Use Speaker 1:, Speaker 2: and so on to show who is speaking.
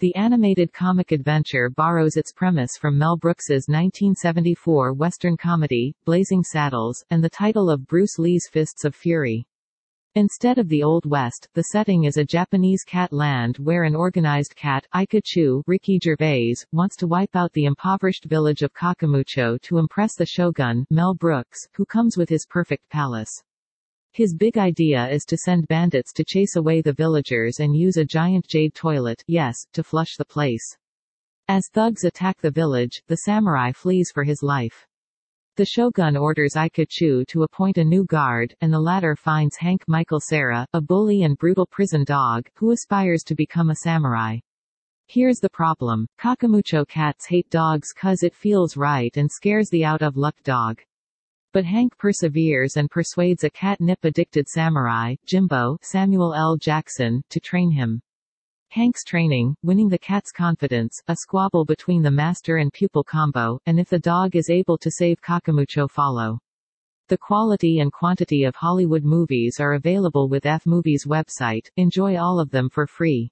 Speaker 1: The animated comic adventure borrows its premise from Mel Brooks's 1974 Western comedy, Blazing Saddles, and the title of Bruce Lee's Fists of Fury. Instead of the Old West, the setting is a Japanese cat land where an organized cat, Ikachu, Ricky Gervais, wants to wipe out the impoverished village of Kakamucho to impress the shogun, Mel Brooks, who comes with his perfect palace. His big idea is to send bandits to chase away the villagers and use a giant jade toilet, yes, to flush the place. As thugs attack the village, the samurai flees for his life. The shogun orders Ikachu to appoint a new guard, and the latter finds Hank Michael Cera, a bully and brutal prison dog, who aspires to become a samurai. Here's the problem. Kakamucho cats hate dogs cause it feels right and scares the out-of-luck dog. But Hank perseveres and persuades a catnip-addicted samurai, Jimbo Samuel L. Jackson, to train him. Hank's training, winning the cat's confidence, a squabble between the master and pupil combo, and if the dog is able to save Kakamucho follow. The quality and quantity of Hollywood movies are available with F-Movies website, enjoy all of them for free.